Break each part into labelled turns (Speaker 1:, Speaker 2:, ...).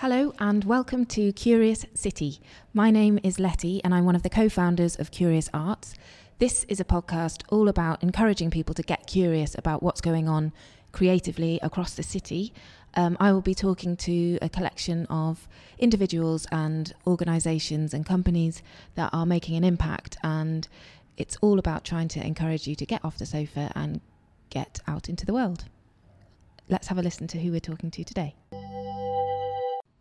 Speaker 1: Hello and welcome to Curious City. My name is Letty and I'm one of the co founders of Curious Arts. This is a podcast all about encouraging people to get curious about what's going on creatively across the city. Um, I will be talking to a collection of individuals and organisations and companies that are making an impact, and it's all about trying to encourage you to get off the sofa and get out into the world. Let's have a listen to who we're talking to today.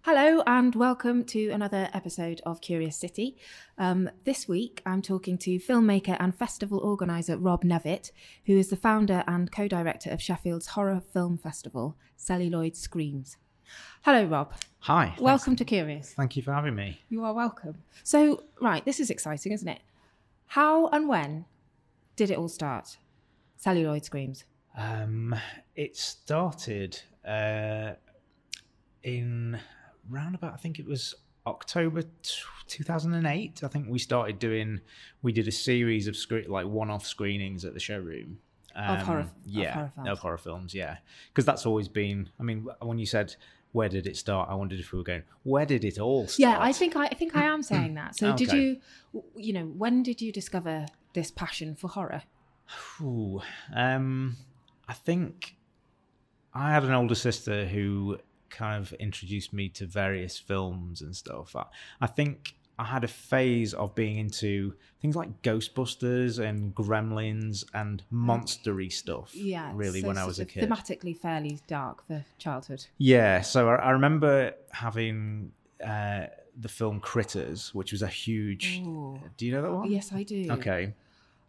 Speaker 1: Hello, and welcome to another episode of Curious City. Um, this week, I'm talking to filmmaker and festival organiser Rob Nevitt, who is the founder and co director of Sheffield's horror film festival, Celluloid Screams. Hello, Rob.
Speaker 2: Hi. thanks-
Speaker 1: Welcome to Curious.
Speaker 2: Thank you for having me.
Speaker 1: You are welcome. So, right, this is exciting, isn't it? How and when did it all start? Celluloid Screams.
Speaker 2: Um, it started uh, in round about, I think it was October t- 2008. I think we started doing, we did a series of like one-off screenings at the showroom. Um,
Speaker 1: horror- of
Speaker 2: yeah,
Speaker 1: horror films.
Speaker 2: of horror films, yeah. Because that's always been. I mean, when you said where did it start, I wondered if we were going, where did it all start?
Speaker 1: Yeah, I think I, I think I am saying that. So, did you, you know, when did you discover this passion for horror?
Speaker 2: Ooh, um, I think I had an older sister who kind of introduced me to various films and stuff. I, I think I had a phase of being into things like Ghostbusters and Gremlins and monstery stuff.
Speaker 1: Yeah,
Speaker 2: really,
Speaker 1: so
Speaker 2: when I was a kid.
Speaker 1: thematically fairly dark for childhood.
Speaker 2: Yeah, so I, I remember having uh, the film Critters, which was a huge.
Speaker 1: Ooh.
Speaker 2: Do you know that one?
Speaker 1: Yes, I do.
Speaker 2: Okay.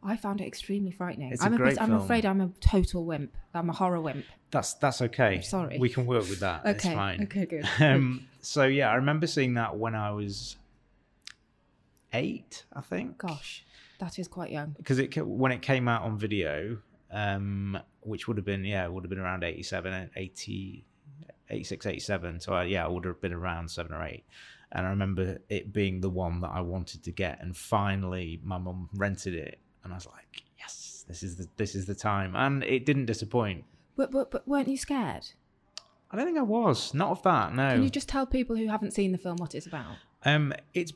Speaker 1: I found it extremely frightening.
Speaker 2: It's
Speaker 1: I'm a
Speaker 2: great
Speaker 1: bit, I'm
Speaker 2: film.
Speaker 1: afraid I'm a total wimp. I'm a horror wimp.
Speaker 2: That's that's okay.
Speaker 1: sorry.
Speaker 2: We can work with that. It's
Speaker 1: Okay,
Speaker 2: fine.
Speaker 1: okay, good,
Speaker 2: Um, so yeah, I remember seeing that when I was eight, I think,
Speaker 1: Gosh, that is quite young.
Speaker 2: because it when it came out on video, um, which would have been yeah, it would have been around 87, 80, 86, 87. So I, yeah, I would have been around seven or eight. And I remember it being the one that I wanted to get, and finally my mum rented it, and I was like, yes, this is the this is the time, and it didn't disappoint.
Speaker 1: But, but, but weren't you scared?
Speaker 2: I don't think I was. Not of that. No.
Speaker 1: Can you just tell people who haven't seen the film what it's about?
Speaker 2: Um, it's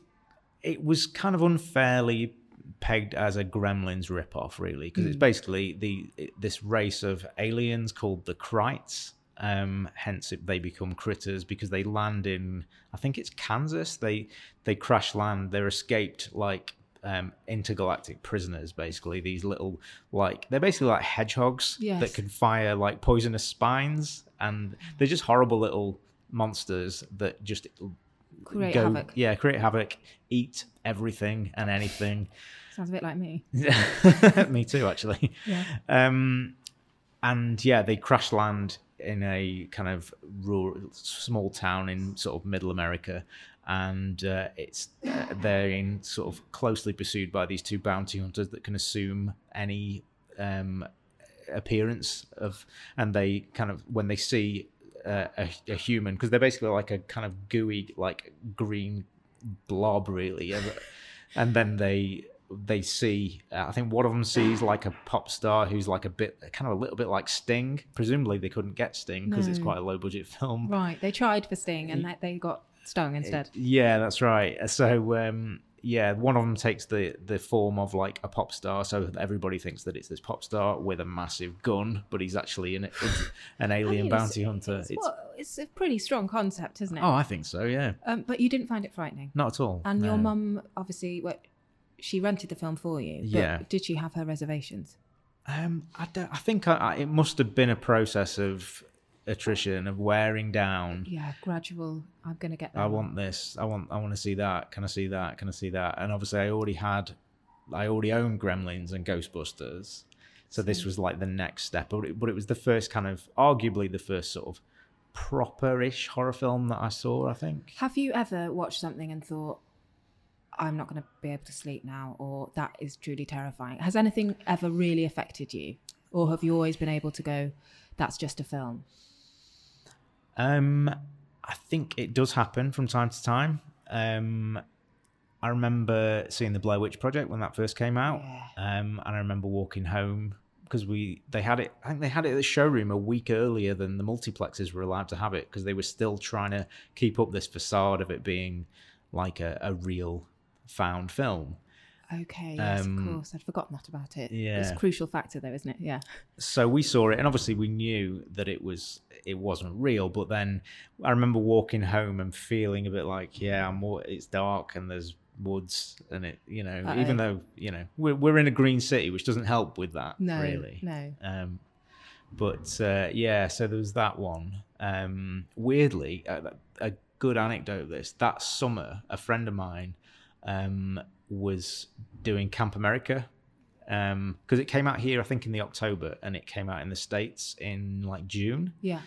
Speaker 2: it was kind of unfairly pegged as a Gremlins ripoff, really, because it's basically the this race of aliens called the Krites. Um, hence, it, they become critters because they land in I think it's Kansas. They they crash land. They're escaped like um, intergalactic prisoners. Basically, these little like they're basically like hedgehogs
Speaker 1: Yes.
Speaker 2: that can fire like poisonous spines, and they're just horrible little monsters that just
Speaker 1: Create
Speaker 2: go-
Speaker 1: havoc.
Speaker 2: Yeah, create havoc, eat everything and anything.
Speaker 1: Sounds a bit like me.
Speaker 2: Me too, actually.
Speaker 1: Yeah.
Speaker 2: Um, and yeah, they crash land in a kind of rural, small town in sort of middle America, and uh, it's uh, they're in sort of closely pursued by these two bounty hunters that can assume any um, appearance of, and they kind of when they see uh, a, a human because they're basically like a kind of gooey like green blob really and- then they they see uh, i think one of them sees like a pop star who's like a bit kind of a little bit like sting presumably they couldn't get sting because it's quite a low budget film
Speaker 1: Right. They tried for Sting and they, they got stung instead.
Speaker 2: yeah that's right so um yeah one of them takes the the form of like a pop star so everybody thinks that it's this pop star with a massive gun but he's actually an, an
Speaker 1: I
Speaker 2: alien
Speaker 1: mean, it's-
Speaker 2: bounty hunter
Speaker 1: It's,
Speaker 2: it's,
Speaker 1: what- it's a pretty strong concept, isn't it?
Speaker 2: oh i think so yeah
Speaker 1: Um, but you didn't find it frightening.
Speaker 2: not at all
Speaker 1: And your mum, obviously, what, she rented the film for you. But
Speaker 2: Yeah.
Speaker 1: Did she have her reservations?
Speaker 2: Um, I, don't, I think I, I, it must have been a process of attrition, of wearing down.
Speaker 1: Yeah, gradual. I'm to get there.
Speaker 2: I want this. I want. I want to see that. Can I see that? Can I see that? And obviously, I already had. I already owned Gremlins and Ghostbusters, so this was like the next step. But it, but it was the first kind of, arguably, the first sort of proper-ish horror film that I saw. I think.
Speaker 1: Have you ever watched something and thought, I'm not going to be able to sleep now, or that is truly terrifying? Has anything ever really affected you? Or have you always been able to go, that's just a film?
Speaker 2: Um, I think it does happen from time to time. Um, I remember seeing the Blair Witch Project when that first came out, um, and I remember walking home because we they had it. I think they had it at the showroom a week earlier than the multiplexes were allowed to have it because they were still trying to keep up this facade of it being like a, a real found film.
Speaker 1: Okay, yes,
Speaker 2: Um,
Speaker 1: of course. I'd forgotten that about it.
Speaker 2: Yeah.
Speaker 1: It's a crucial factor, though, isn't it? Yeah.
Speaker 2: so we saw it and obviously we knew that it was it wasn't real but then i remember walking home and feeling a bit like yeah I'm more, it's dark and there's woods and it you know
Speaker 1: Uh-oh.
Speaker 2: even though you know we're, we're in a green city which doesn't help with that
Speaker 1: No.
Speaker 2: really
Speaker 1: No.
Speaker 2: um but uh, yeah so there was that one um weirdly a, a good anecdote of this that summer a friend of mine um was doing camp america um because it came out here i think in the october and it came out in the states in like june.
Speaker 1: Yeah.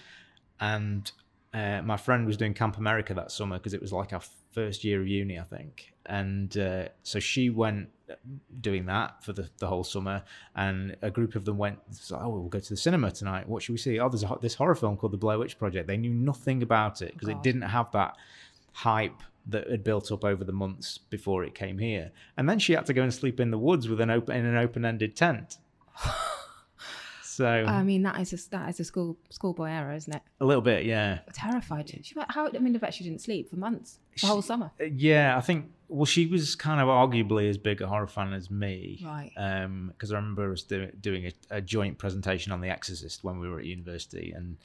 Speaker 2: and uh, my friend was doing camp america that summer because it was like our first year of uni i think. And uh, so she went doing that for the, the whole summer and a group of them went oh we'll go to the cinema tonight. What should we see? Oh there's a, this horror film called the blair witch project. They knew nothing about it because it didn't have that hype that had built up over the months before it came here and then she had to go and sleep in the woods with an open in an open-ended tent so
Speaker 1: I mean, that is a, that is a school schoolboy error, isn't it?
Speaker 2: a little bit yeah
Speaker 1: Terrified. She, how? I mean, I bet she didn't sleep for months, the whole summer.
Speaker 2: Uh, Yeah, I think. Well, she was kind of arguably as big a horror fan as me,
Speaker 1: Right.
Speaker 2: Because I remember us do, doing a, a joint presentation on The Exorcist when we were at university, and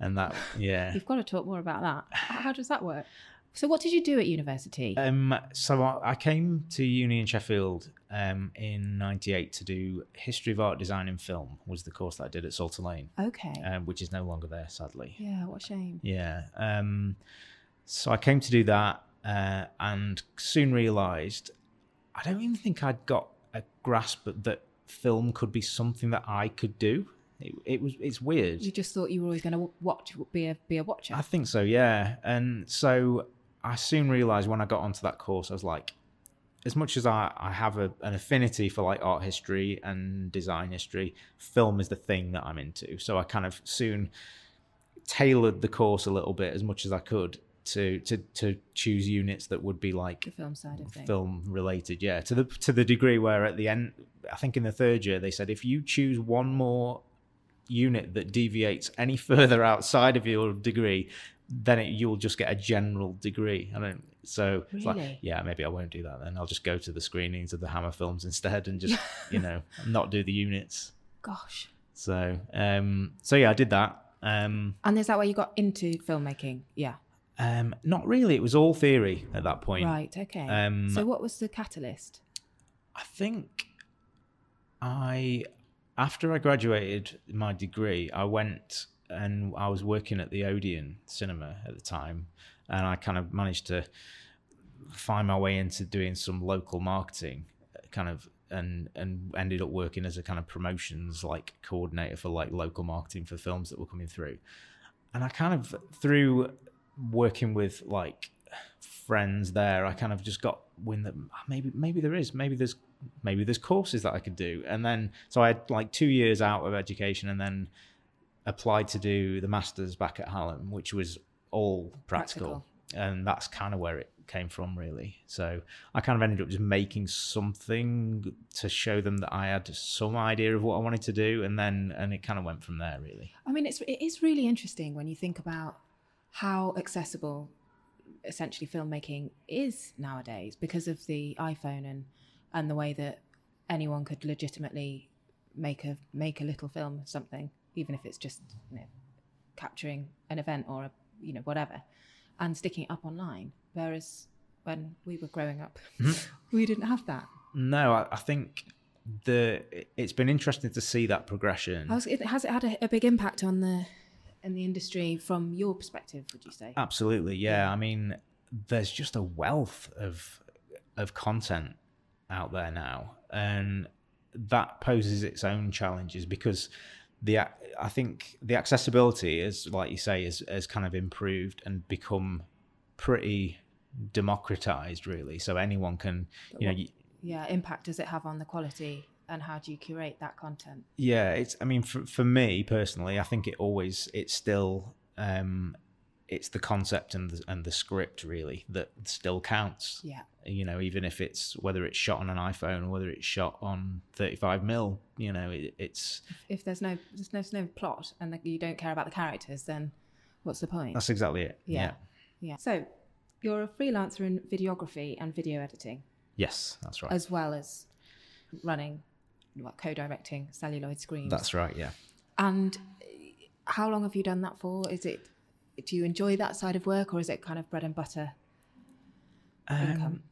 Speaker 2: and that yeah.
Speaker 1: You've got to talk more about that. How does that work? So, what did you do at university?
Speaker 2: Um, so I, I came to uni in Sheffield um, in '98 to do history of art design and film was the course that I did at Salter Lane,
Speaker 1: okay.
Speaker 2: um, which is no longer there, sadly.
Speaker 1: yeah. What a shame.
Speaker 2: Yeah. Um, so I came to do that uh, and soon realised I don't even think I'd got a grasp that film could be something that I could do. It, it was it's weird.
Speaker 1: You just thought you were always going to watch, be a be a watcher.
Speaker 2: I think so, yeah. And so I soon realised when I got onto that course, I was like, as much as I, I have a, an affinity for like art history and design history, film is the thing that I'm into. So I kind of soon tailored the course a little bit as much as I could to to to choose units that would be like
Speaker 1: the film side of things.
Speaker 2: film related yeah to the to the degree where at the end i think in the third year they said if you choose one more unit that deviates any further outside of your degree then it, you'll just get a general degree i don't so it's like yeah maybe i won't do that then i'll just go to the screenings of the hammer films instead and just you know not do the units
Speaker 1: Gosh.
Speaker 2: so um so yeah i did that um
Speaker 1: And is that why you got into filmmaking? Yeah.
Speaker 2: um not really it was all theory at that point
Speaker 1: Right. Okay.
Speaker 2: Um,
Speaker 1: so, what was the catalyst?
Speaker 2: I think I, after I graduated my degree, I went and I was working at the Odeon Cinema at the time, and I kind of managed to find my way into doing some local marketing, kind of, and and ended up working as a kind of promotions like coordinator for like local marketing for films that were coming through, and I kind of through working with like friends there, I kind of just got wind that "Ah, maybe maybe there is maybe there's maybe there's courses that I could do, and then so I had like two years out of education, and then applied to do the masters back at Hallam, which was all practical, and that's kind of where it came from really. So I kind of ended up just making something to show them that I had some idea of what I wanted to do, and then and it kind of went from there really.
Speaker 1: I mean, it's it is really interesting when you think about how accessible essentially filmmaking is nowadays because of the iPhone and and the way that anyone could legitimately make a make a little film of something, even if it's just you know capturing an event or a you know whatever, and sticking it up online. Whereas when we were growing up, mm-hmm. we didn't have that.
Speaker 2: No, I, I think the it's been interesting to see that progression.
Speaker 1: It, has it had a, a big impact on the in the industry from your perspective? Would you say?
Speaker 2: Absolutely, yeah. I mean, there's just a wealth of of content out there now, and that poses its own challenges because the I think the accessibility is, like you say, is has kind of improved and become pretty democratized, really. So anyone can, you know, you,
Speaker 1: yeah impact does it have on the quality and how do you curate that content
Speaker 2: yeah it's i mean for, for me personally i think it always it's still um it's the concept and the, and the script really that still counts.
Speaker 1: Yeah.
Speaker 2: You know, even if it's whether it's shot on an iPhone or whether it's shot on 35 mil, you know, it, it's
Speaker 1: If there's no there's no, there's no plot and you don't care about the characters, then what's the point?
Speaker 2: that's exactly it.
Speaker 1: Yeah.
Speaker 2: yeah.
Speaker 1: yeah. So you're a freelancer in videography and video editing,
Speaker 2: Yes, that's right.
Speaker 1: as well as running, what, co-directing celluloid screams.
Speaker 2: That's right. Yeah.
Speaker 1: And how long have you done that for? Is it do you enjoy that side of work, or is it kind of bread and butter?
Speaker 2: Um,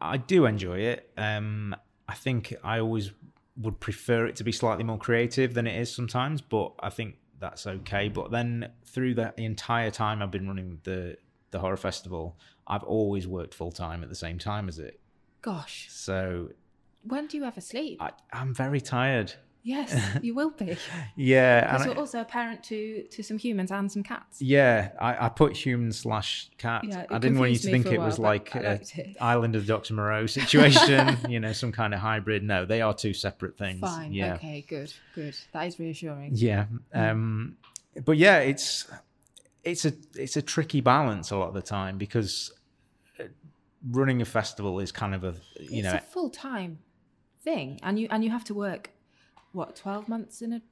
Speaker 2: I do enjoy it. Um, I think I always would prefer it to be slightly more creative than it is sometimes, but I think that's okay. But then through the entire time I've been running the the horror festival, I've always worked full time at the same time as it.
Speaker 1: Gosh,
Speaker 2: So
Speaker 1: when do you ever sleep?
Speaker 2: I, I'm very tired.
Speaker 1: Yes, you will be.
Speaker 2: Yeah,
Speaker 1: Because
Speaker 2: and
Speaker 1: you're
Speaker 2: I,
Speaker 1: also a parent to to some humans and some cats.
Speaker 2: yeah, I, I put human slash cat.
Speaker 1: Yeah,
Speaker 2: I didn't want you to think it was like
Speaker 1: but I
Speaker 2: a
Speaker 1: liked it.
Speaker 2: Island of Dr. Moreau situation, you know, some kind of hybrid. No, they are two separate things.
Speaker 1: Fine.
Speaker 2: Yeah.
Speaker 1: Okay. Good. Good. That is reassuring.
Speaker 2: Yeah. Um, but yeah, it's it's a it's a tricky balance a lot of the time because uh, running a festival is kind of a you
Speaker 1: it's
Speaker 2: know
Speaker 1: a full time thing, and you and you have to work what twelve months in a.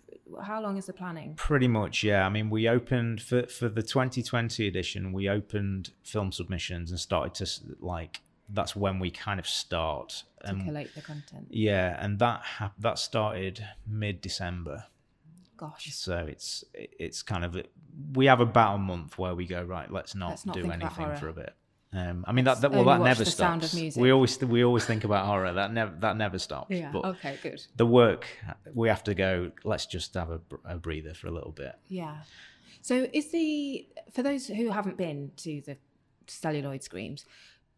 Speaker 1: How long is the planning?
Speaker 2: pretty much yeah. I mean, we opened for for the 2020 edition. We opened film submissions and started to like that's when we kind of start.
Speaker 1: To collate the content.
Speaker 2: yeah, and that hap- that started mid December.
Speaker 1: Gosh.
Speaker 2: So it's it's kind of we have about a month where we go right. Let's not,
Speaker 1: Let's not
Speaker 2: do anything for a bit. Um, I mean that, that well that never
Speaker 1: The Sound of
Speaker 2: stops. We always we always think about horror. That never that never stops.
Speaker 1: Yeah.
Speaker 2: But
Speaker 1: Okay. Good.
Speaker 2: the work we have to go. Let's just have a, a breather for a little bit.
Speaker 1: Yeah. So is the for those who haven't been to the celluloid screams,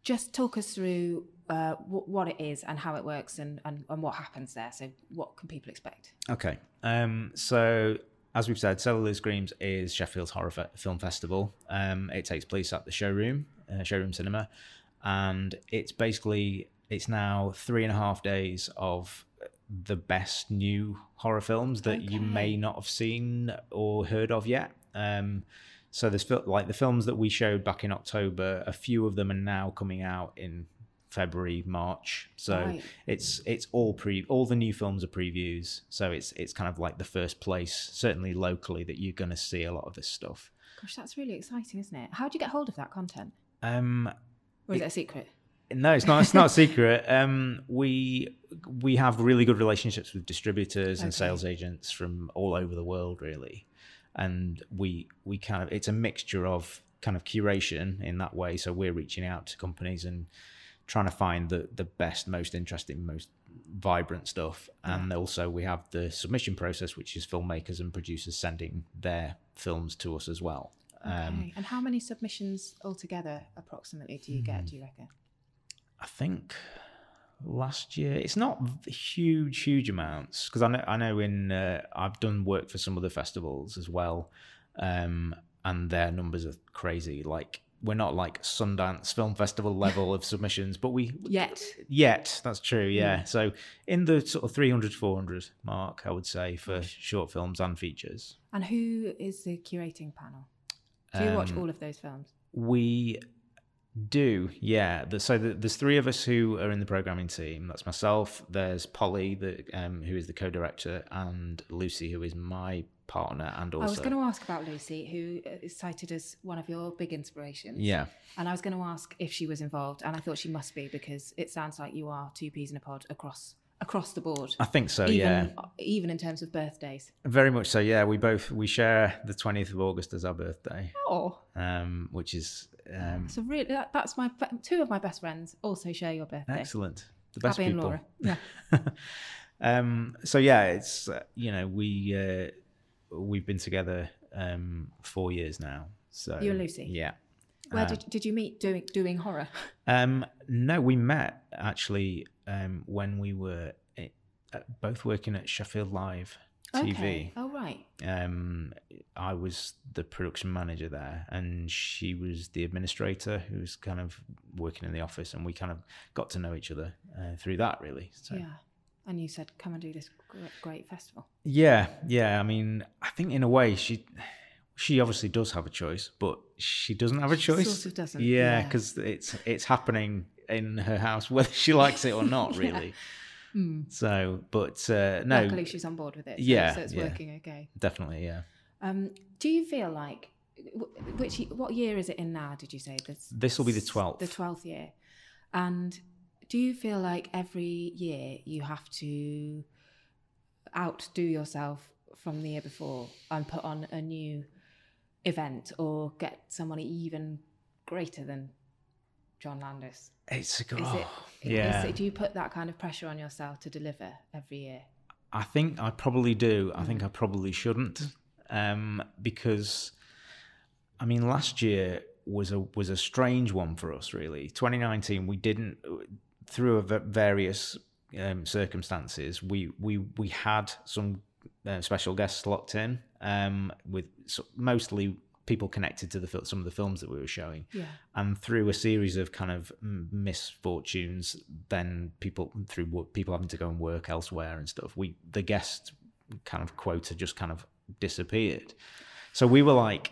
Speaker 1: just talk us through uh, w- what it is and how it works and, and and what happens there. So what can people expect?
Speaker 2: Okay. Um, so as we've said, Celluloid Screams is Sheffield's horror fe- film festival. Um, it takes place at the showroom, uh, showroom cinema, and it's basically it's now three and a half days of the best new horror films that you may not have seen or heard of yet. Um, so there's like the films that we showed back in October. A few of them are now coming out in February, March. So
Speaker 1: Right.
Speaker 2: it's it's all pre all the new films are previews. So it's it's kind of like the first place, certainly locally, that you're going to see a lot of this stuff.
Speaker 1: Gosh, that's really exciting, isn't it? How do you get hold of that content,
Speaker 2: Um,
Speaker 1: or is it a secret?
Speaker 2: no, it's not. It's not a secret. Um, we we have really good relationships with distributors and sales agents from all over the world, really, and we we kind of it's a mixture of kind of curation in that way. So we're reaching out to companies and trying to find the the best, most interesting, most vibrant stuff, and also we have the submission process, which is filmmakers and producers sending their films to us as well. Um,
Speaker 1: Okay. And how many submissions altogether, approximately, do you
Speaker 2: Hmm.
Speaker 1: get? Do you reckon?
Speaker 2: I think last year it's not huge, huge amounts because I know I know in uh, I've done work for some other festivals as well, um, and their numbers are crazy. Like we're not like Sundance Film Festival level of submissions, but we
Speaker 1: Yet.
Speaker 2: yet that's true. Yeah, so in the sort of 300 400 mark, I would say for short films and features.
Speaker 1: And who is the curating panel? Do you watch
Speaker 2: Um,
Speaker 1: all of those films?
Speaker 2: We do, yeah. The, so the, there's three of us who are in the programming team. That's myself. There's Polly, the, um, who is the co-director, and Lucy, who is my partner, and also
Speaker 1: I was going to ask about Lucy, who is cited as one of your big inspirations.
Speaker 2: yeah,
Speaker 1: And I was going to ask if she was involved, and I thought she must be because it sounds like you are two peas in a pod across across the board.
Speaker 2: I think so.
Speaker 1: even,
Speaker 2: yeah,
Speaker 1: even in terms of birthdays.
Speaker 2: very much so. Yeah, we both we share the 20th of August as our birthday,
Speaker 1: Oh,
Speaker 2: um, which is um,
Speaker 1: so really, that, that's my two of my best friends also share your birthday.
Speaker 2: excellent. The best
Speaker 1: Abby and. Laura. Yeah.
Speaker 2: um, so yeah, it's uh, you know we uh, we've been together um, four years now. So
Speaker 1: You and Lucy?
Speaker 2: yeah.
Speaker 1: Where
Speaker 2: Uh,
Speaker 1: did, did you meet doing doing horror?
Speaker 2: Um, no, we met actually um, when we were i- uh, both working at Sheffield Live TV.
Speaker 1: Okay. Oh right.
Speaker 2: Um, I was the production manager there, and she was the administrator who was kind of working in the office, and we kind of got to know each other uh, through that, really. So
Speaker 1: Yeah. And you said, "Come and do this great, festival."
Speaker 2: yeah, yeah. I mean, I think in a way she. she obviously does have a choice, but she doesn't have a choice.
Speaker 1: Sort of doesn't,
Speaker 2: Yeah,
Speaker 1: yeah.
Speaker 2: because it's it's happening in her house whether she likes it or not,
Speaker 1: Yeah.
Speaker 2: really. So, but uh, no,
Speaker 1: Luckily, she's on board with it. So,
Speaker 2: Yeah,
Speaker 1: so it's
Speaker 2: yeah.
Speaker 1: working okay.
Speaker 2: definitely, yeah.
Speaker 1: Um, do you feel like which what year is it in now? Did you say this?
Speaker 2: This will be the 12th.
Speaker 1: The twelfth year, and do you feel like every year you have to outdo yourself from the year before and put on a new event or get someone even greater than John Landis?
Speaker 2: It's a good.
Speaker 1: Is it? is
Speaker 2: yeah.
Speaker 1: it- do you put that kind of pressure on yourself to deliver every year?
Speaker 2: I think I probably do. I
Speaker 1: Mm.
Speaker 2: think I probably shouldn't, um, because I mean, last year was a was a strange one for us. Really, 2019, we didn't through various um, circumstances. We we we had some uh, special guests locked in um, with so, mostly people connected to the fil- some of the films that we were showing
Speaker 1: Yeah.
Speaker 2: and through a series of kind of misfortunes then people through wo- people having to go and work elsewhere and stuff we the guest kind of quota just kind of disappeared so we were like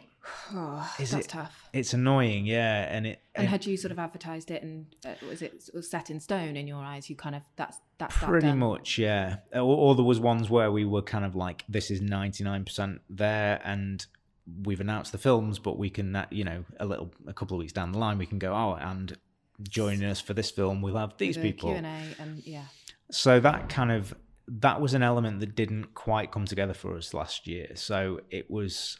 Speaker 1: Oh,
Speaker 2: Is
Speaker 1: that's
Speaker 2: it-
Speaker 1: tough.
Speaker 2: it's annoying yeah and it
Speaker 1: And
Speaker 2: it-
Speaker 1: had you sort of advertised it, and uh, was it sort of set in stone in your eyes? You kind of that's that's that
Speaker 2: pretty
Speaker 1: done?
Speaker 2: much yeah or, or there was ones where we were kind of like this is 99% there and we've announced the films but we can uh, you know a little a couple of weeks down the line we can go oh and joining us for this film we'll have these
Speaker 1: a
Speaker 2: people
Speaker 1: Q&A and yeah.
Speaker 2: so that kind of that was an element that didn't quite come together for us last year so it was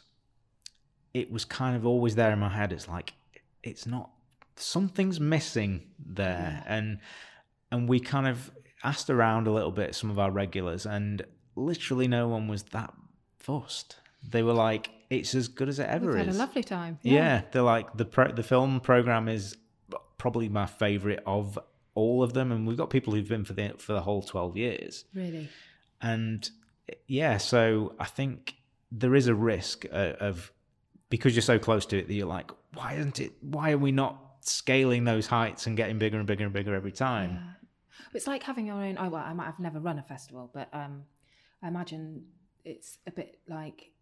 Speaker 2: it was kind of always there in my head. It's like it's not something's missing there. And and we kind of asked around a little bit some of our regulars and literally no one was that fussed. They were like it's as good as it ever
Speaker 1: We've had
Speaker 2: is.
Speaker 1: a lovely time.
Speaker 2: yeah. they're like the pro- the film program is probably my favorite of all of them, and we've got people who've been for the for the whole twelve years,
Speaker 1: Really.
Speaker 2: and yeah, so I think there is a risk of because you're so close to it that you're like, why isn't it? Why are we not scaling those heights and getting bigger and bigger and bigger every time?
Speaker 1: Yeah. It's like having your own. Oh well, I might have never run a festival, but um, I imagine it's a bit like,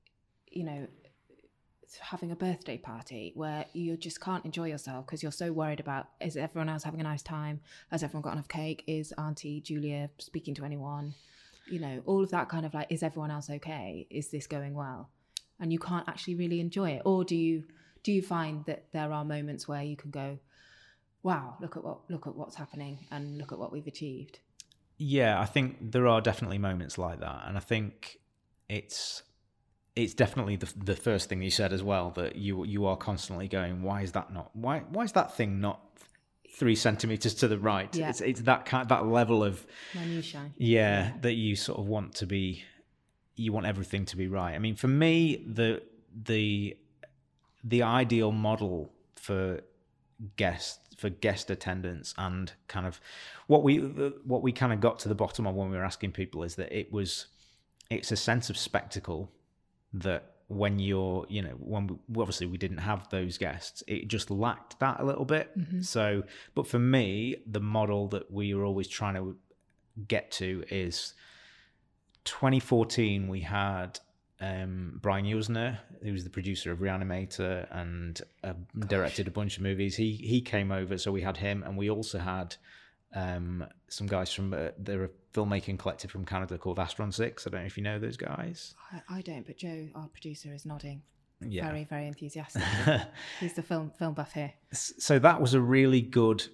Speaker 1: you know, having a birthday party where you just can't enjoy yourself because you're so worried about is everyone else having a nice time? Has everyone got enough cake? Is Auntie Julia speaking to anyone? You know, all of that kind of like, is everyone else okay? Is this going well? And you can't actually really enjoy it, or do you? Do you find that there are moments where you can go, wow, look at what look at what's happening and look at what we've achieved.
Speaker 2: Yeah, I think there are definitely moments like that, and I think it's it's definitely the the first thing you said as well that you you are constantly going, why is that not why why is that thing not three centimeters to the right?
Speaker 1: Yeah.
Speaker 2: It's it's that kind that level of
Speaker 1: Minutiae.
Speaker 2: yeah that you sort of want to be you want everything to be right. I mean, for me, the the the ideal model for guest for guest attendance and kind of what we what we kind of got to the bottom of when we were asking people is that it was it's a sense of spectacle that when you're you know when we, obviously we didn't have those guests it just lacked that a little bit mm-hmm. so but for me the model that we were always trying to get to is 2014 we had um, Brian Yuzna, who was the producer of Reanimator and uh, directed a bunch of movies. He he came over, so we had him, and we also had um, some guys from uh, they're a filmmaking collective from Canada called Astron Six. I don't know if you know those guys.
Speaker 1: I, I don't, but Joe, our producer, is nodding.
Speaker 2: Yeah.
Speaker 1: Very, very enthusiastic. He's the film film buff here.
Speaker 2: so that was a really good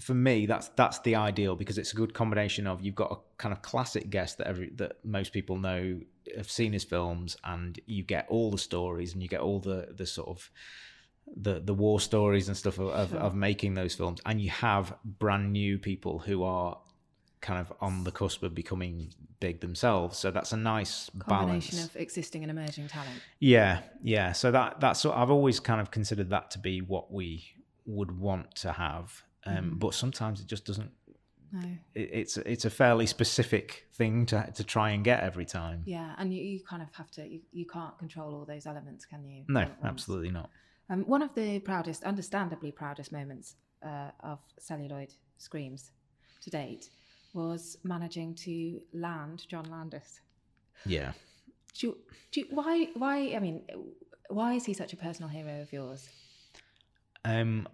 Speaker 2: for me that's that's the ideal because it's a good combination of you've got a kind of classic guest that every that most people know have seen his films and you get all the stories and you get all the the sort of the the war stories and stuff of, of,
Speaker 1: Sure.
Speaker 2: of making those films and you have brand new people who are kind of on the cusp of becoming big themselves so that's a nice
Speaker 1: Combination
Speaker 2: balance
Speaker 1: of existing and emerging talent.
Speaker 2: yeah, yeah. So that that's what I've always kind of considered that to be what we would want to have. Um, But sometimes it just doesn't.
Speaker 1: No.
Speaker 2: It, it's it's a fairly specific thing to to try and get every time.
Speaker 1: Yeah, and you, you kind of have to. You, you can't control all those elements, can you?
Speaker 2: No,
Speaker 1: all at once?
Speaker 2: absolutely not.
Speaker 1: Um, one of the proudest, understandably proudest moments uh, of celluloid screams to date was managing to land John Landis.
Speaker 2: Yeah.
Speaker 1: Do you, do you, why? Why? I mean, Why is he such a personal hero of yours?
Speaker 2: Um,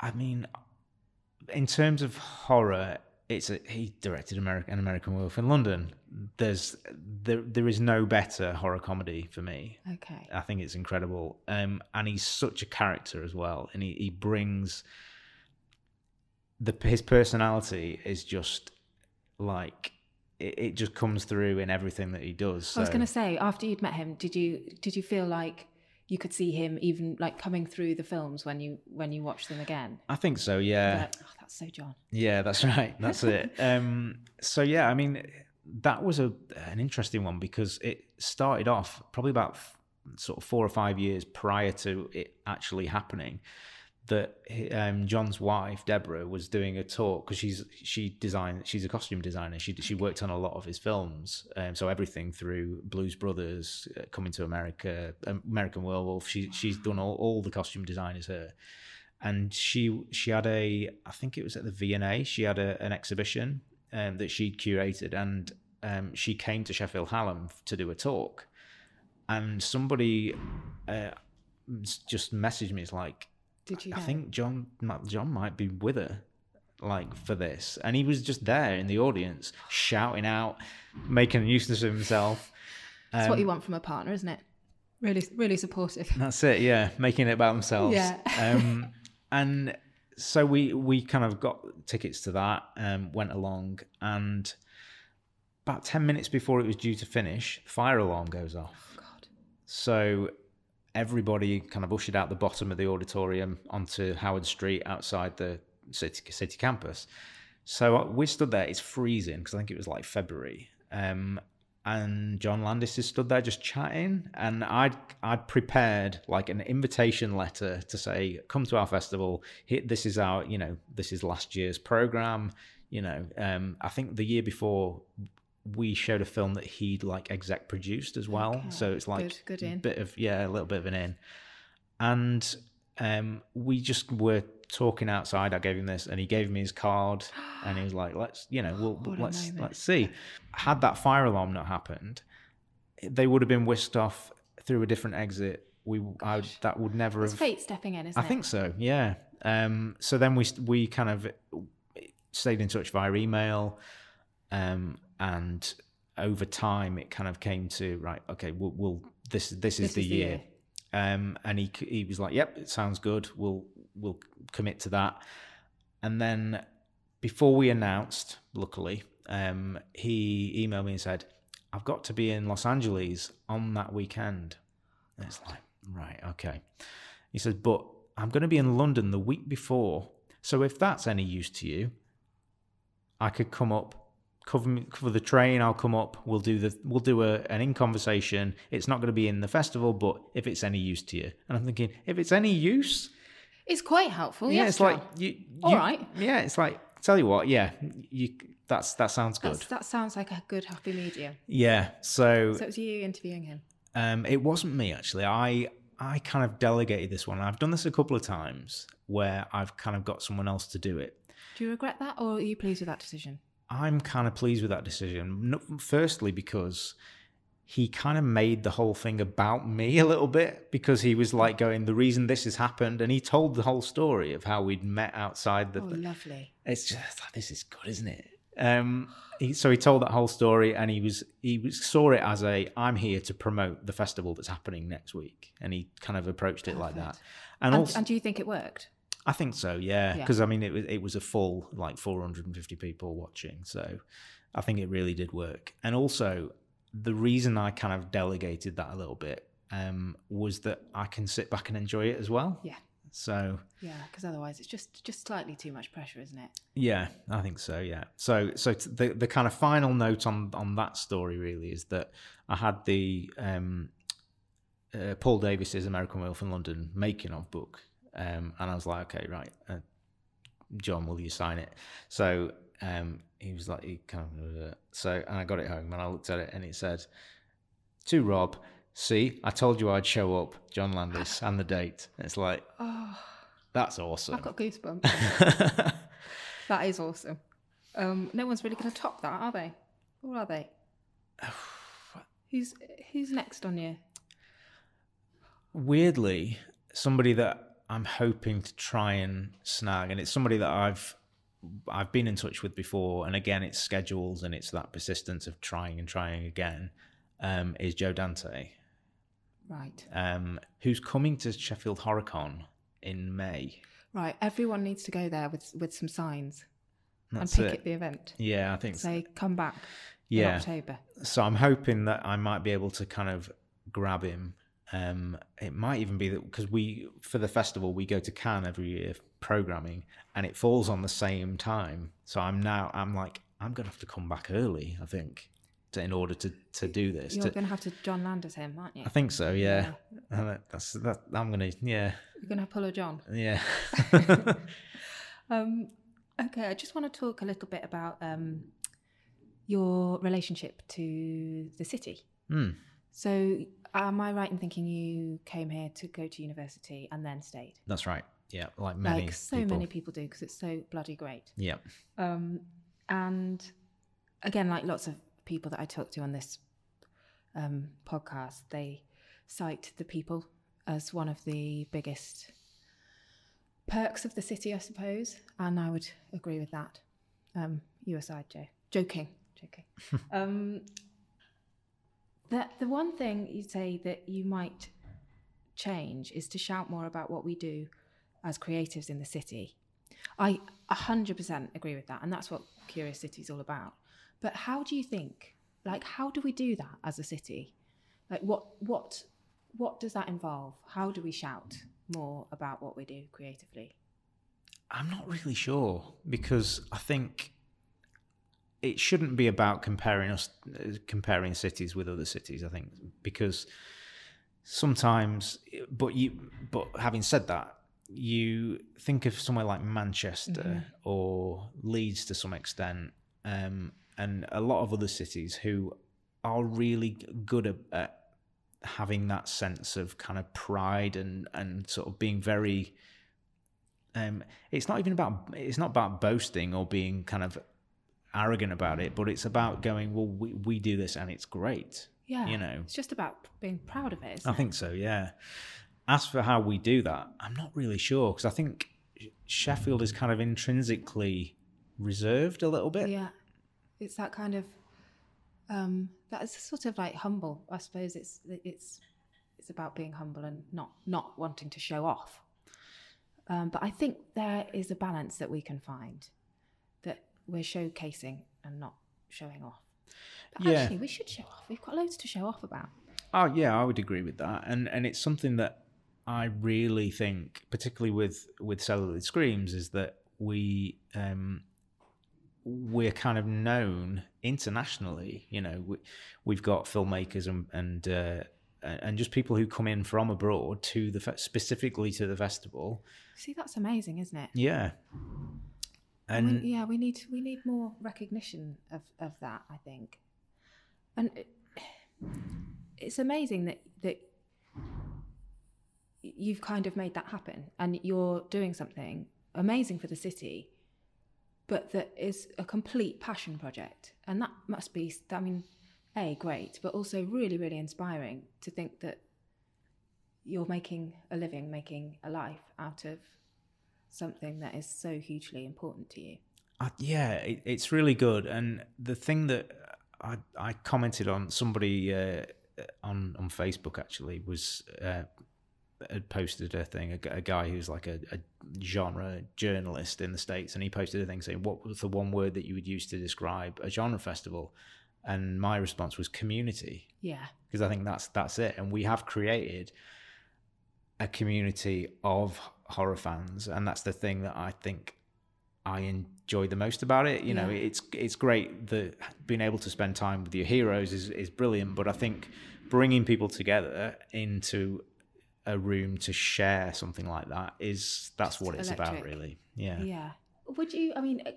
Speaker 2: I mean, in terms of horror, it's a, he directed American, an American Werewolf in London. There's there there is no better horror comedy for me.
Speaker 1: Okay.
Speaker 2: I think it's incredible. Um, and he's such a character as well, and he, he brings the his personality is just like it, it just comes through in everything that he does.
Speaker 1: I was going to say, after you'd met him, did you did you feel like you could see him even like coming through the films when you when you watch them again?
Speaker 2: I think so. Yeah.
Speaker 1: Like, oh, that's so John.
Speaker 2: Yeah, that's right. That's it. Um, so yeah, I mean, that was a an interesting one because it started off probably about sort of four or five years prior to it actually happening. That um, John's wife Deborah was doing a talk because she's she designed she's a costume designer. She she worked on a lot of his films, um, so everything through Blues Brothers, uh, Coming to America, um, American Werewolf. She she's done all, all the costume design is her and she she had a I think it was at the V&A she had a, an exhibition um, that she'd curated and um, she came to Sheffield Hallam to do a talk and somebody uh, just messaged me it's like
Speaker 1: Did you?
Speaker 2: I
Speaker 1: know?
Speaker 2: think John might- John might be with her like for this and he was just there in the audience shouting out making a nuisance of himself
Speaker 1: that's what
Speaker 2: Um,
Speaker 1: you want from a partner, isn't it? Really, really supportive.
Speaker 2: That's it, yeah, making it about themselves.
Speaker 1: Yeah.
Speaker 2: um, and so we we kind of got tickets to that, um, went along, and about ten minutes before it was due to finish, fire alarm goes off.
Speaker 1: Oh, God.
Speaker 2: So everybody kind of ushered out the bottom of the auditorium onto Howard Street outside the city city campus. So uh, we stood there. It's freezing because I think it was like February. Um, and John Landis is stood there just chatting, and I'd I'd prepared like an invitation letter to say, "Come to our festival. This is our, you know, this is last year's program. You know, um, I think the year before we showed a film that he'd like exec produced as well,
Speaker 1: Okay,
Speaker 2: so it's like
Speaker 1: good- good
Speaker 2: bit of yeah, a little bit of an in, and um, we just were talking outside. I gave him this, and he gave me his card, and he was like, "Let's, you know, we'll
Speaker 1: What
Speaker 2: let's let's see." Had that fire alarm not happened, they would have been whisked off through a different exit. We, I, that would never
Speaker 1: It's
Speaker 2: have.
Speaker 1: fate stepping in, isn't
Speaker 2: I
Speaker 1: it?
Speaker 2: think so. Yeah. Um, so then we we kind of stayed in touch via email, um, and over time it kind of came to right. Okay, we'll, we'll this this is
Speaker 1: This
Speaker 2: the
Speaker 1: is the
Speaker 2: year.
Speaker 1: year.
Speaker 2: Um, and he he was like, "Yep, it sounds good. We'll we'll commit to that." And then before we announced, luckily, um, he emailed me and said, "I've got to be in Los Angeles on that weekend." And it's like, right, okay. He says, "But I'm going to be in London the week before, so if that's any use to you, I could come up." Cover, me- cover the train. I'll come up. We'll do the. We'll do a an in conversation. It's not going to be in the festival, but if it's any use to you, and I'm thinking, if it's any use,
Speaker 1: It's quite helpful.
Speaker 2: yeah,
Speaker 1: yes,
Speaker 2: it's
Speaker 1: John.
Speaker 2: like you, you-
Speaker 1: right.
Speaker 2: Yeah, it's like tell you what, yeah, you that's that sounds good.
Speaker 1: That's, that sounds like a good happy medium.
Speaker 2: Yeah, so,
Speaker 1: So it was you interviewing him.
Speaker 2: um, it wasn't me actually. I I kind of delegated this one. I've done this a couple of times where I've kind of got someone else to do it.
Speaker 1: Do you regret that, or are you pleased with that decision?
Speaker 2: I'm kind of pleased with that decision. No- Firstly, because he kind of made the whole thing about me a little bit because he was like going, the reason this has happened, and he told the whole story of how we'd met outside the
Speaker 1: Oh, lovely.
Speaker 2: it's just like this is good, isn't it? Um, he, so he told that whole story, and he was he was, saw it as a I'm here to promote the festival that's happening next week, and he kind of approached it like that. And,
Speaker 1: And,
Speaker 2: also,
Speaker 1: and do you think it worked?
Speaker 2: I think so, yeah,
Speaker 1: Yeah.
Speaker 2: because I mean it was it was a full like 450 people watching, so I think it really did work. And also the reason I kind of delegated that a little bit um, was that I can sit back and enjoy it as well.
Speaker 1: Yeah.
Speaker 2: So
Speaker 1: Yeah, because otherwise it's just just slightly too much pressure, isn't it?
Speaker 2: Yeah, I think so. Yeah. So, so t- the the kind of final note on on that story really is that I had the um, uh, Paul Davis's American Werewolf in London making of book, um, and I was like, okay, right, uh, John, will you sign it? So um, he was like, he kind of so, and I got it home and I looked at it and it said to Rob. See, I told you I'd show up, John Landis, and the date. It's like
Speaker 1: Oh,
Speaker 2: that's awesome.
Speaker 1: I've got goosebumps. that is awesome. Um, no one's really going to top that, are they? Or are they? Who's who's next on you?
Speaker 2: weirdly, somebody that I'm hoping to try and snag, and it's somebody that I've I've been in touch with before, and again, it's schedules and it's that persistence of trying and trying again. Um, is Joe Dante,
Speaker 1: Right.
Speaker 2: um, who's coming to Sheffield HorrorCon in May.
Speaker 1: Right. Everyone needs to go there with with some signs
Speaker 2: That's
Speaker 1: and pick
Speaker 2: it.
Speaker 1: it the event.
Speaker 2: Yeah, I think so.
Speaker 1: Say come back in
Speaker 2: Yeah,
Speaker 1: October.
Speaker 2: so I'm hoping that I might be able to kind of grab him. Um, it might even be that because we for the festival we go to Cannes every year programming, and it falls on the same time. So I'm now I'm like I'm gonna have to come back early. I think to, in order to to do this.
Speaker 1: You're
Speaker 2: To-
Speaker 1: going to have to John Landis him, aren't you?
Speaker 2: I think so. Yeah, that- that's that. I'm gonna. Yeah,
Speaker 1: You're going to pull a John.
Speaker 2: yeah.
Speaker 1: Um, okay, I just want to talk a little bit about um, your relationship to the city.
Speaker 2: Hmm.
Speaker 1: So, am I right in thinking you came here to go to university and then stayed?
Speaker 2: That's right. Yeah, like many
Speaker 1: like so
Speaker 2: people.
Speaker 1: many people do because it's so bloody great.
Speaker 2: Yeah,
Speaker 1: Um, and again, like lots of people that I talk to on this um, podcast, they cite the people as one of the biggest perks of the city, I suppose. And I would agree with that. Um, you aside, Joe. Joking, joking. um, the, the one thing you say that you might change is to shout more about what we do as creatives in the city. I 100% agree with that. And that's what Curious City is all about. But how do you think, like, how do we do that as a city? Like, what, what, what does that involve? How do we shout more about what we do creatively?
Speaker 2: I'm not really sure because I think it shouldn't be about comparing us comparing cities with other cities. I think because sometimes, but you, but having said that, you think of somewhere like Manchester or Leeds to some extent, um, and a lot of other cities who are really good at, at having that sense of kind of pride and and sort of being very um, it's not even about it's not about boasting or being kind of arrogant about it, but it's about going, well, we, we do this and it's great.
Speaker 1: Yeah.
Speaker 2: You know.
Speaker 1: It's just about being proud of it.
Speaker 2: I
Speaker 1: it?
Speaker 2: think so, yeah. As for how we do that, I'm not really sure because I think Sheffield is kind of intrinsically reserved a little bit.
Speaker 1: Yeah. It's that kind of, um, that is sort of like humble. I suppose it's, it's, it's about being humble and not, not wanting to show off. Um, but I think there is a balance that we can find that we're showcasing and not showing off. But
Speaker 2: Yeah.
Speaker 1: actually, we should show off. We've got loads to show off about.
Speaker 2: Oh yeah, I would agree with that, and and it's something that I really think, particularly with with Celluloid Screams, is that we um, we're kind of known internationally. You know, we, we've got filmmakers and and uh, and just people who come in from abroad to the specifically to the festival.
Speaker 1: See, that's amazing, isn't it?
Speaker 2: Yeah,
Speaker 1: And we, yeah, we need we need more recognition of, of that. I think, and it, it's amazing that that you've kind of made that happen, and you're doing something amazing for the city, but that is a complete passion project, and that must be. I mean, a great, but also really really inspiring to think that you're making a living, making a life out of something that is so hugely important to you.
Speaker 2: Uh, yeah, it, it's really good. And the thing that I, I commented on, somebody uh, on on Facebook actually was uh, had posted a thing. A, a guy who's like a, a genre journalist in the states, and he posted a thing saying, "What was the one word that you would use to describe a genre festival?" And my response was community
Speaker 1: Yeah.
Speaker 2: because I think that's that's it. And we have created a community of horror fans, and that's the thing that I think I enjoy the most about it. You know,
Speaker 1: Yeah.
Speaker 2: it's it's great that being able to spend time with your heroes is is brilliant, but I think bringing people together into a room to share something like that is that's
Speaker 1: Just
Speaker 2: what it's about, really. Yeah.
Speaker 1: Yeah. Would you, I mean, uh,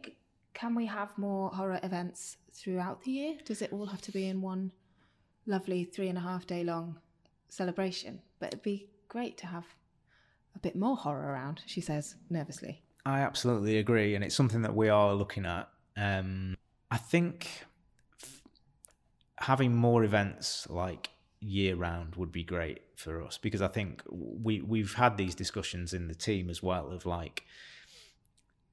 Speaker 1: can we have more horror events throughout the year? Does it all have to be in one lovely three and a half day long celebration? But it'd be great to have a bit more horror around, she says nervously.
Speaker 2: I absolutely agree, and it's something that we are looking at. Um, I think f- having more events like year round would be great for us because I think we we've had these discussions in the team as well of like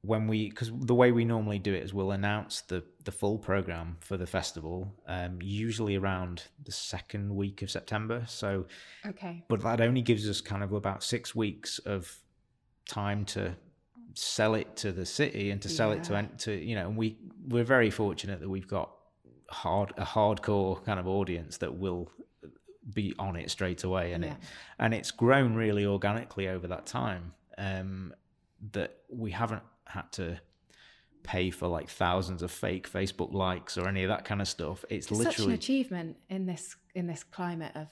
Speaker 2: when we because the way we normally do it is we'll announce the the full program for the festival um, usually around the second week of September so
Speaker 1: okay
Speaker 2: but that only gives us kind of about six weeks of time to sell it to the city and to sell it to
Speaker 1: Yeah.
Speaker 2: to you know and we we're very fortunate that we've got hard a hardcore kind of audience that will be on it straight away and
Speaker 1: Yeah.
Speaker 2: it and it's grown really organically over that time um that we haven't had to pay for like thousands of fake facebook likes or any of that kind of stuff it's,
Speaker 1: it's such an achievement in this in this climate of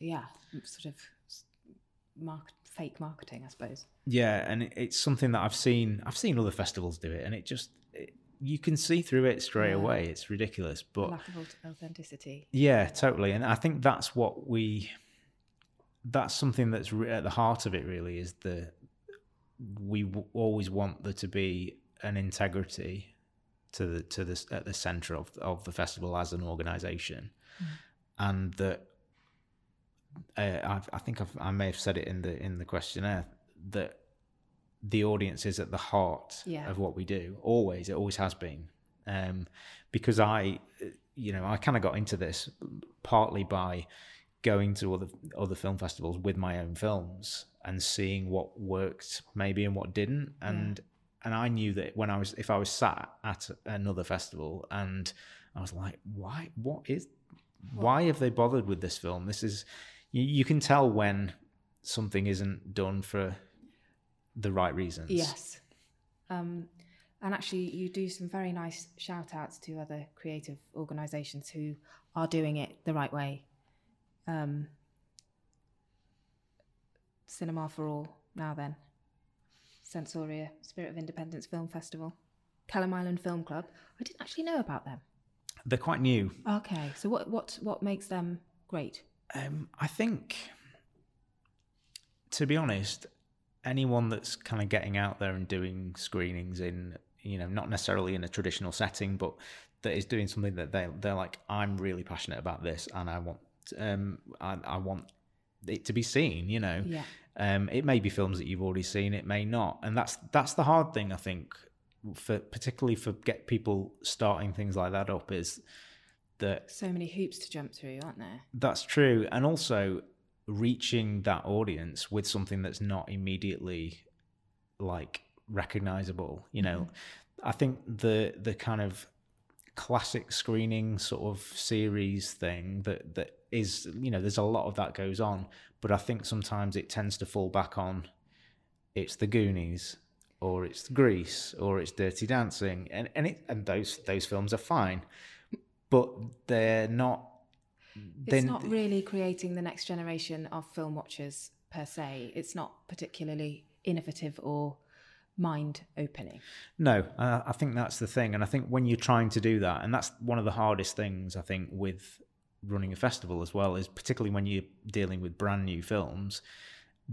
Speaker 1: yeah sort of s- mark, fake marketing i suppose
Speaker 2: Yeah, and it's something that I've seen. I've seen other festivals do it, and it just it, you can see through it straight
Speaker 1: Yeah.
Speaker 2: away. It's ridiculous, but
Speaker 1: lack of authenticity
Speaker 2: yeah, totally. And I think that's what we. That's something that's re- at the heart of it. Really, is the we w- always want there to be an integrity to the to the at the center of of the festival as an organization, and that uh, I think I've, I may have said it in the in the questionnaire that the audience is at the heart
Speaker 1: Yeah.
Speaker 2: of what we do. Always, it always has been. Um, because I, uh, you know, I kind of got into this partly by going to other other film festivals with my own films and seeing what worked maybe and what didn't. And and I knew that when I was if I was sat at another festival and I was like why what is why have they bothered with this film? This is you, you can tell when something isn't done for the right reasons.
Speaker 1: Yes. Um, and actually, you do some very nice shout outs to other creative organisations who are doing it the right way. Um, Cinema for All, now then. Sensoria, Spirit of Independence Film Festival. Kelham Island Film Club. I didn't actually know about them.
Speaker 2: they're quite new
Speaker 1: Okay, so what, what, what makes them great?
Speaker 2: Um, I think, to be honest, anyone that's kind of getting out there and doing screenings in, you know, not necessarily in a traditional setting, but that is doing something that they they're like, I'm really passionate about this, and I want, um, I, I want it to be seen. You know,
Speaker 1: Yeah.
Speaker 2: um, it may be films that you've already seen, it may not, and that's that's the hard thing I think, for particularly for get people starting things like that up is that
Speaker 1: So many hoops to jump through, aren't there?
Speaker 2: that's true. And also reaching that audience with something that's not immediately like recognizable. You know, I think the the kind of classic screening sort of series thing that that is you know there's a lot of that goes on but i think sometimes it tends to fall back on it's the goonies or it's grease or it's dirty dancing and and it and those those films are fine but they're not
Speaker 1: It's not really creating the next generation of film watchers per se. It's not particularly innovative or mind opening.
Speaker 2: No, uh, I think that's the thing, and I think when you're trying to do that, and that's one of the hardest things I think with running a festival as well is particularly when you're dealing with brand new films.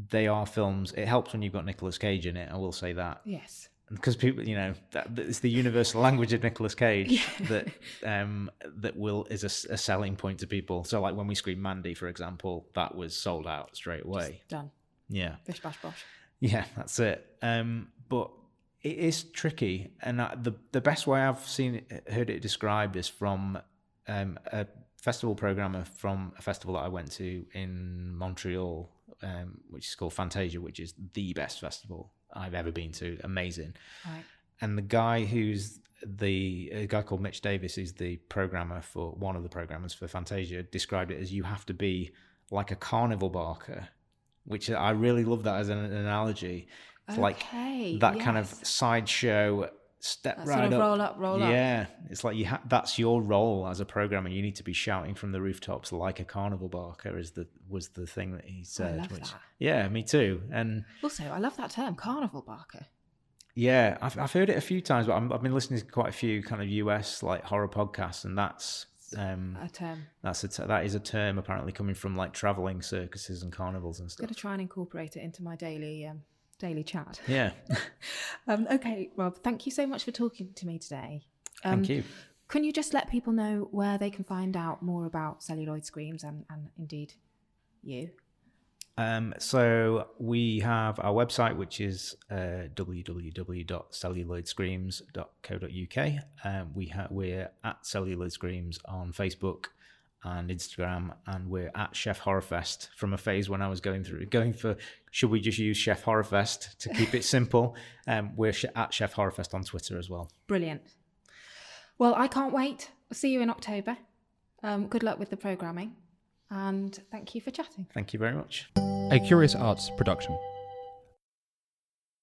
Speaker 2: They are films. It helps when you've got Nicolas Cage in it. I will say that
Speaker 1: Yes.
Speaker 2: because people, you know, that, it's the universal language of Nicolas Cage that um, that will is a selling point to people. So, like when we screened Mandy, for example, that was sold out straight away.
Speaker 1: Done.
Speaker 2: Yeah.
Speaker 1: Bish bash bosh.
Speaker 2: Yeah, that's it. Um, but it is tricky, and uh, the the best way I've seen it, heard it described is from um, a festival programmer from a festival that I went to in Montreal, um, which is called Fantasia, which is the best festival I've ever been to. Amazing.
Speaker 1: Right.
Speaker 2: And the guy who's the a guy called Mitch Davis, who's the programmer for one of the programmers for Fantasia, described it as you have to be like a carnival barker, which I really love that as an analogy. It's like
Speaker 1: Okay,
Speaker 2: that kind of
Speaker 1: yes.
Speaker 2: sideshow step
Speaker 1: That
Speaker 2: right
Speaker 1: sort of
Speaker 2: up.
Speaker 1: roll up, roll up.
Speaker 2: yeah, it's like you ha- that's your role as a programmer. You need to be shouting from the rooftops like a carnival barker. Is the was the thing that he said.
Speaker 1: I love
Speaker 2: which,
Speaker 1: that.
Speaker 2: Yeah, me too. And
Speaker 1: Also, I love that term, carnival barker.
Speaker 2: yeah, I've, I've heard it a few times, but I'm, I've been listening to quite a few kind of US like horror podcasts, and that's um,
Speaker 1: A term.
Speaker 2: that's a t- that is a term apparently coming from like traveling circuses and carnivals and
Speaker 1: I'm
Speaker 2: stuff.
Speaker 1: going to try and incorporate it into my daily daily chat.
Speaker 2: Yeah,
Speaker 1: Um, okay, Rob, thank you so much for talking to me today. Um,
Speaker 2: thank you.
Speaker 1: Can you just let people know where they can find out more about celluloid screams and, and indeed you?
Speaker 2: Um, so we have our website, which is uh, www.celluloidscreams.co.uk. Um, we ha- we're at Celluloid Screams on Facebook and Instagram, and we're at Chef Horrorfest from a phase when I was going through going for should we just use Chef Horrorfest to keep it simple. Um, we're sh- at Chef Horrorfest on Twitter as well.
Speaker 1: Brilliant. Well, I can't wait. I'll see you in October. Um, good luck with the programming, and thank you for chatting.
Speaker 2: Thank you very much.
Speaker 3: A Curious Arts production.